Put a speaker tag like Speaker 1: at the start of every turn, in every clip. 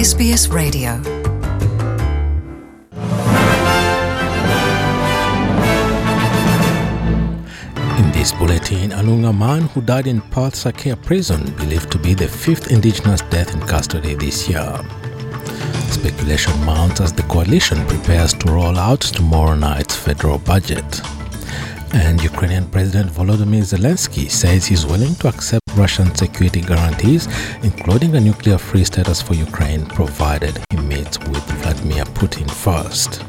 Speaker 1: SBS Radio.
Speaker 2: In this bulletin, A Noongar man who died in Perth prison believed to be the fifth Indigenous death in custody this year. Speculation mounts as the coalition prepares to roll out tomorrow night's federal budget. And Ukrainian President Volodymyr Zelensky says he's willing to accept Russian security guarantees, including a nuclear free status for Ukraine, provided he meets with Vladimir Putin first.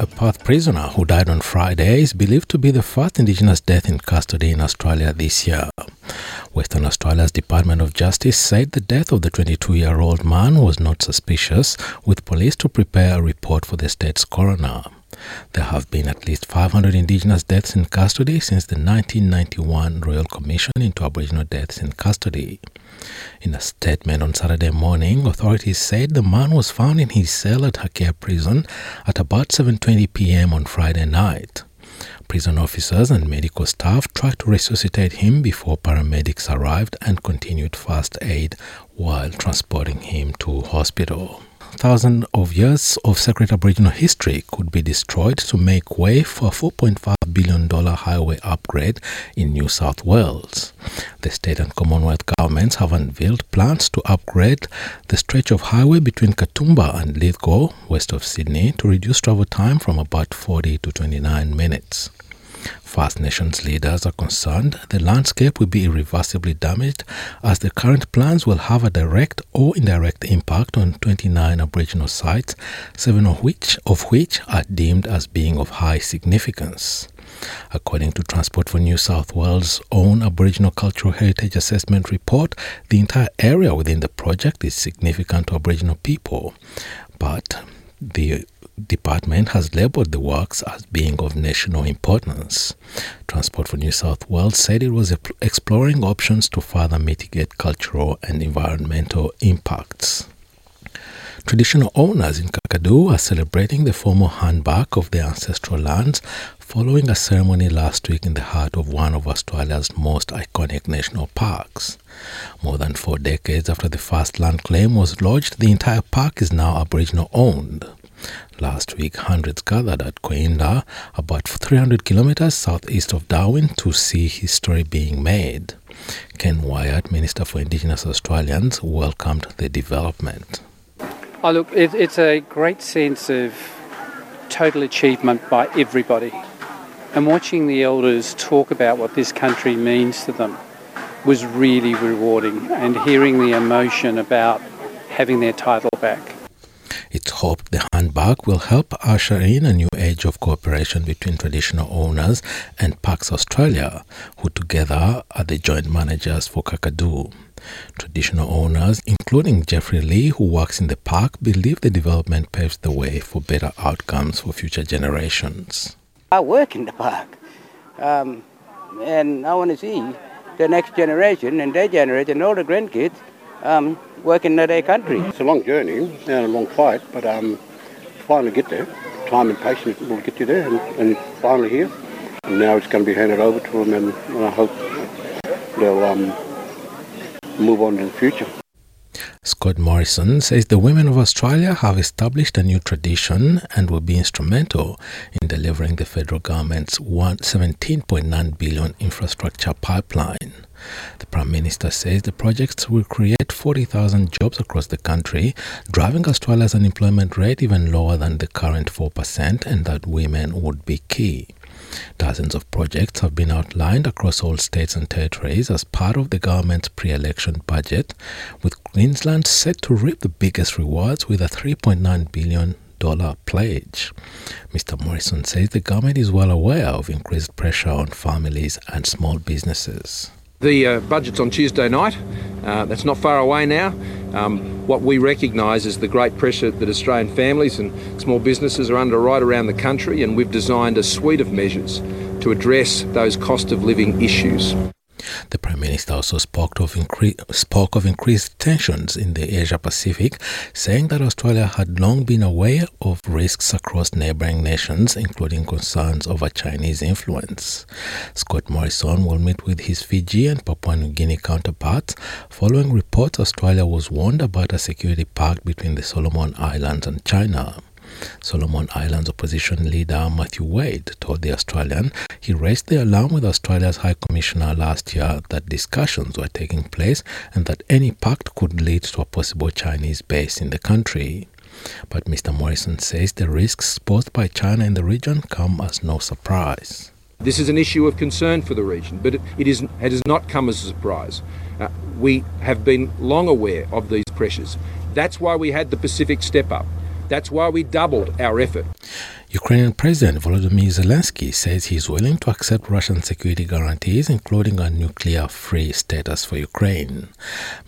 Speaker 2: A Perth prisoner who died on Friday is believed to be the first Indigenous death in custody in Australia this year. Western Australia's Department of Justice said the death of the 22 year old man was not suspicious, with police to prepare a report for the state's coroner. There have been at least 500 Indigenous deaths in custody since the 1991 Royal Commission into Aboriginal Deaths in Custody. In a statement on Saturday morning, authorities said the man was found in his cell at Hakea prison at about 7:20 p.m. on Friday night. Prison officers and medical staff tried to resuscitate him before paramedics arrived and continued first aid while transporting him to hospital. Thousands of years of sacred Aboriginal history could be destroyed to make way for a $4.5 billion highway upgrade in New South Wales. The state and Commonwealth governments have unveiled plans to upgrade the stretch of highway between Katoomba and Lithgow, west of Sydney, to reduce travel time from about 40 to 29 minutes. First Nations leaders are concerned the landscape will be irreversibly damaged as the current plans will have a direct or indirect impact on 29 Aboriginal sites, seven of which, of which are deemed as being of high significance. According to Transport for New South Wales' own Aboriginal Cultural Heritage Assessment report, the entire area within the project is significant to Aboriginal people, but the department has labelled the works as being of national importance. Transport for New South Wales said it was exploring options to further mitigate cultural and environmental impacts. Traditional owners in Kakadu are celebrating the formal handback of their ancestral lands following a ceremony last week in the heart of one of Australia's most iconic national parks. More than four decades after the first land claim was lodged, the entire park is now Aboriginal owned. Last week, hundreds gathered at Cooinda, about 300 kilometers southeast of Darwin, to see history being made. Ken Wyatt, Minister for Indigenous Australians, welcomed the development.
Speaker 3: Oh, look, it, it's a great sense of total achievement by everybody. And watching the elders talk about what this country means to them was really rewarding, and hearing the emotion about having their title back.
Speaker 2: It's hoped the handback will help usher in a new age of cooperation between traditional owners and Parks Australia, who together are the joint managers for Kakadu. Traditional owners, including Jeffrey Lee, who works in the park, believe the development paves the way for better outcomes for future generations.
Speaker 4: I work in the park, um, and I want to see the next generation and their generation, and all the grandkids, um, working in their country.
Speaker 5: It's a long journey and a long fight, but um, finally get there. Time and patience will get you there, and, and finally here. And now it's going to be handed over to them, and, and I hope they'll um, move on in the future.
Speaker 2: Scott Morrison says the women of Australia have established a new tradition and will be instrumental in delivering the federal government's 17.9 billion infrastructure pipeline. The Prime Minister says the projects will create 40,000 jobs across the country, driving Australia's unemployment rate even lower than the current 4%, and that women would be key. Dozens of projects have been outlined across all states and territories as part of the government's pre election budget, with Queensland set to reap the biggest rewards with a $3.9 billion pledge. Mr. Morrison says the government is well aware of increased pressure on families and small businesses.
Speaker 6: The uh, budget's on Tuesday night. Uh, that's not far away now. Um, what we recognise is the great pressure that Australian families and small businesses are under right around the country, and we've designed a suite of measures to address those cost of living issues.
Speaker 2: The Prime Minister also spoke of, incre- spoke of increased tensions in the Asia Pacific, saying that Australia had long been aware of risks across neighbouring nations, including concerns over Chinese influence. Scott Morrison will meet with his Fiji and Papua New Guinea counterparts following reports Australia was warned about a security pact between the Solomon Islands and China. Solomon Islands opposition leader Matthew Wale told the Australian he raised the alarm with Australia's High Commissioner last year that discussions were taking place and that any pact could lead to a possible Chinese base in the country. But Mr. Morrison says the risks posed by China in the region come as no surprise.
Speaker 6: This is an issue of concern for the region, but it, it, is, it has not come as a surprise. Uh, we have been long aware of these pressures. That's why we had the Pacific Step Up. That's why we doubled our effort.
Speaker 2: Ukrainian President Volodymyr Zelensky says he is willing to accept Russian security guarantees, including a nuclear free status for Ukraine.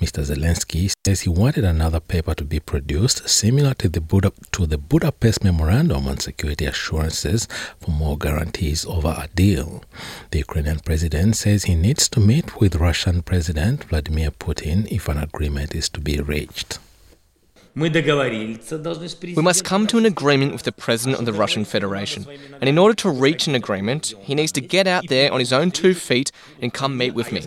Speaker 2: Mr. Zelensky says he wanted another paper to be produced similar to the, Buda- to the Budapest Memorandum on Security Assurances for more guarantees over a deal. The Ukrainian president says he needs to meet with Russian President Vladimir Putin if an agreement is to be reached.
Speaker 1: We must come to an agreement with the President of the Russian Federation. And in order to reach an agreement, he needs to get out there on his own two feet and come meet with me.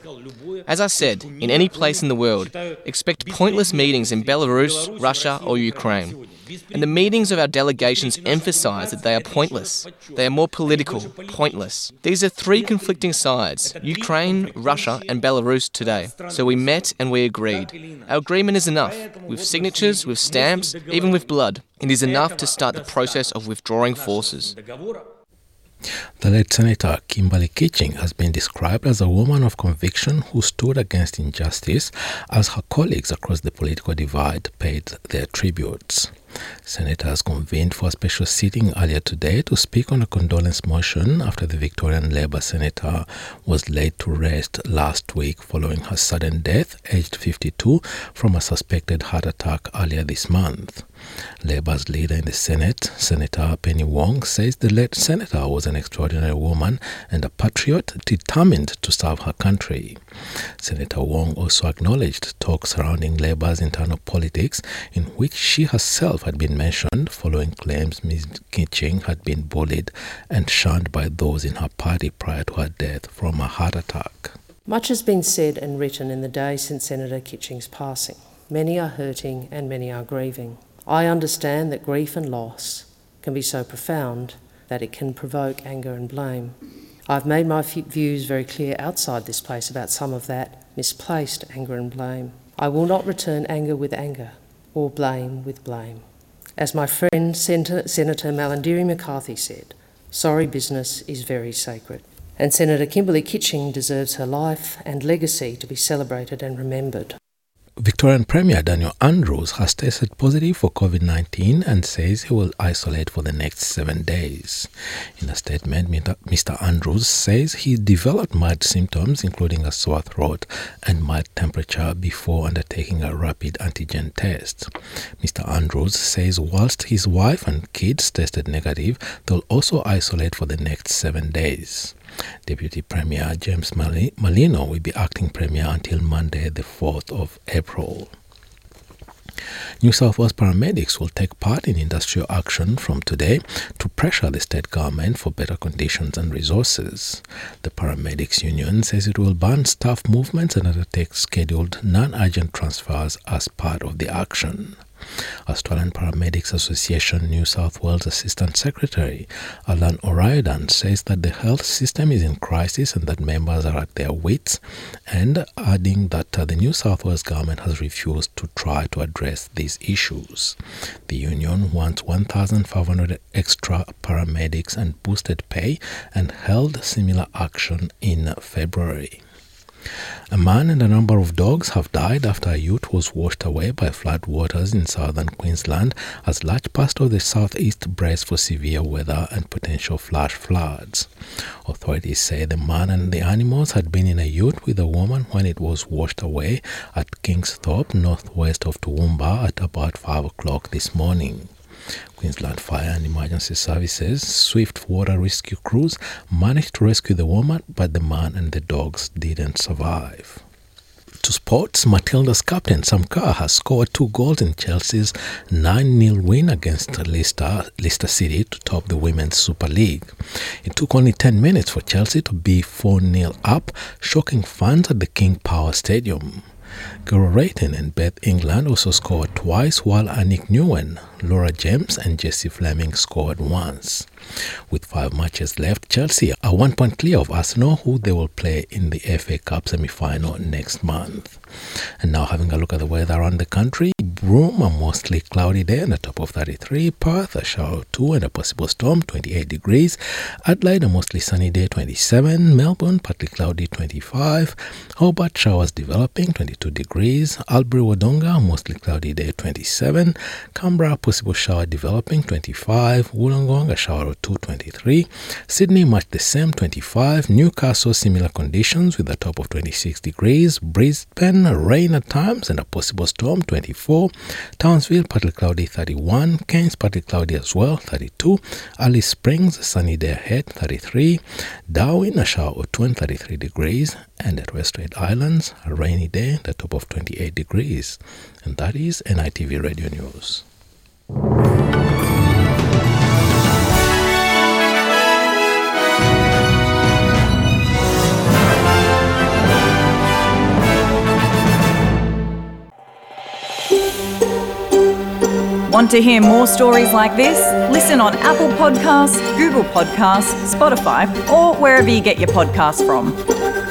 Speaker 1: As I said, in any place in the world, expect pointless meetings in Belarus, Russia, or Ukraine. And the meetings of our delegations emphasize that they are pointless. They are more political, pointless. These are three conflicting sides Ukraine, Russia, and Belarus today. So we met and we agreed. Our agreement is enough, with signatures, with stamps, even with blood. It is enough to start the process of withdrawing forces.
Speaker 2: The late Senator Kimberley Kitching has been described as a woman of conviction who stood against injustice as her colleagues across the political divide paid their tributes. Senators convened for a special sitting earlier today to speak on a condolence motion after the Victorian Labor senator was laid to rest last week following her sudden death, aged 52, from a suspected heart attack earlier this month. Labour's leader in the Senate, Senator Penny Wong, says the late senator was an extraordinary woman and a patriot determined to serve her country. Senator Wong also acknowledged talk surrounding Labour's internal politics, in which she herself had been mentioned following claims Ms. Kitching had been bullied and shunned by those in her party prior to her death from a heart attack.
Speaker 7: Much has been said and written in the days since Senator Kitching's passing. Many are hurting and many are grieving. I understand that grief and loss can be so profound that it can provoke anger and blame. I've made my views very clear outside this place about some of that misplaced anger and blame. I will not return anger with anger or blame with blame. As my friend Senator, Senator Malarndirri McCarthy said, sorry business is very sacred. And Senator Kimberley Kitching deserves her life and legacy to be celebrated and remembered.
Speaker 2: Victorian Premier Daniel Andrews has tested positive for COVID 19 and says he will isolate for the next seven days. In a statement, Mr. Andrews says he developed mild symptoms, including a sore throat and mild temperature, before undertaking a rapid antigen test. Mr. Andrews says whilst his wife and kids tested negative, they'll also isolate for the next seven days. Deputy Premier James Merlino will be acting Premier until Monday, the 4th of April. New South Wales paramedics will take part in industrial action from today to pressure the state government for better conditions and resources. The paramedics union says it will ban staff movements and undertake scheduled non urgent transfers as part of the action. Australian Paramedics Association New South Wales Assistant Secretary Alan O'Riordan says that the health system is in crisis and that members are at their wits, and adding that uh, the New South Wales government has refused to try to address these issues. The union wants 1,500 extra paramedics and boosted pay and held similar action in February. A man and a number of dogs have died after a ute was washed away by flood waters in southern Queensland as large parts of the southeast brace for severe weather and potential flash floods. Authorities say the man and the animals had been in a ute with a woman when it was washed away at Kingsthorpe, northwest of Toowoomba, at about 5 o'clock this morning. Queensland Fire and Emergency Services swift water rescue crews managed to rescue the woman, but the man and the dogs didn't survive. To sports, Matilda's captain Sam Kerr has scored two goals in Chelsea's 9 0 win against Leicester, Leicester City to top the Women's Super League. It took only 10 minutes for Chelsea to be 4 0 up, shocking fans at the King Power Stadium. Guro Reiten and Beth England also scored twice, while Aniek Nouwen, Lauren James, and Jessie Fleming scored once. With five matches left, Chelsea are one point clear of Arsenal, who they will play in the FA Cup semi final next month. And now, having a look at the weather around the country, Broome, a mostly cloudy day and a top of 33. Perth, a shower of 2 and a possible storm, 28 degrees. Adelaide, a mostly sunny day, 27. Melbourne, partly cloudy, 25. Hobart, showers developing, 22 degrees. Albury Wodonga, mostly cloudy day, 27. Canberra, possible shower developing, 25. Wollongong, a shower of 2, 23. Sydney, much the same, 25. Newcastle, similar conditions with a top of 26 degrees. Brisbane, rain at times and a possible storm, 24. Townsville, partly cloudy, 31. Cairns, partly cloudy as well, 32. Alice Springs, sunny day ahead, 33. Darwin, a shower of 2 33 degrees. And Torres Strait Islands, a rainy day, the top of 28 degrees. And that is NITV Radio News.
Speaker 8: Want to hear more stories like this? Listen on Apple Podcasts, Google Podcasts, Spotify, or wherever you get your podcasts from.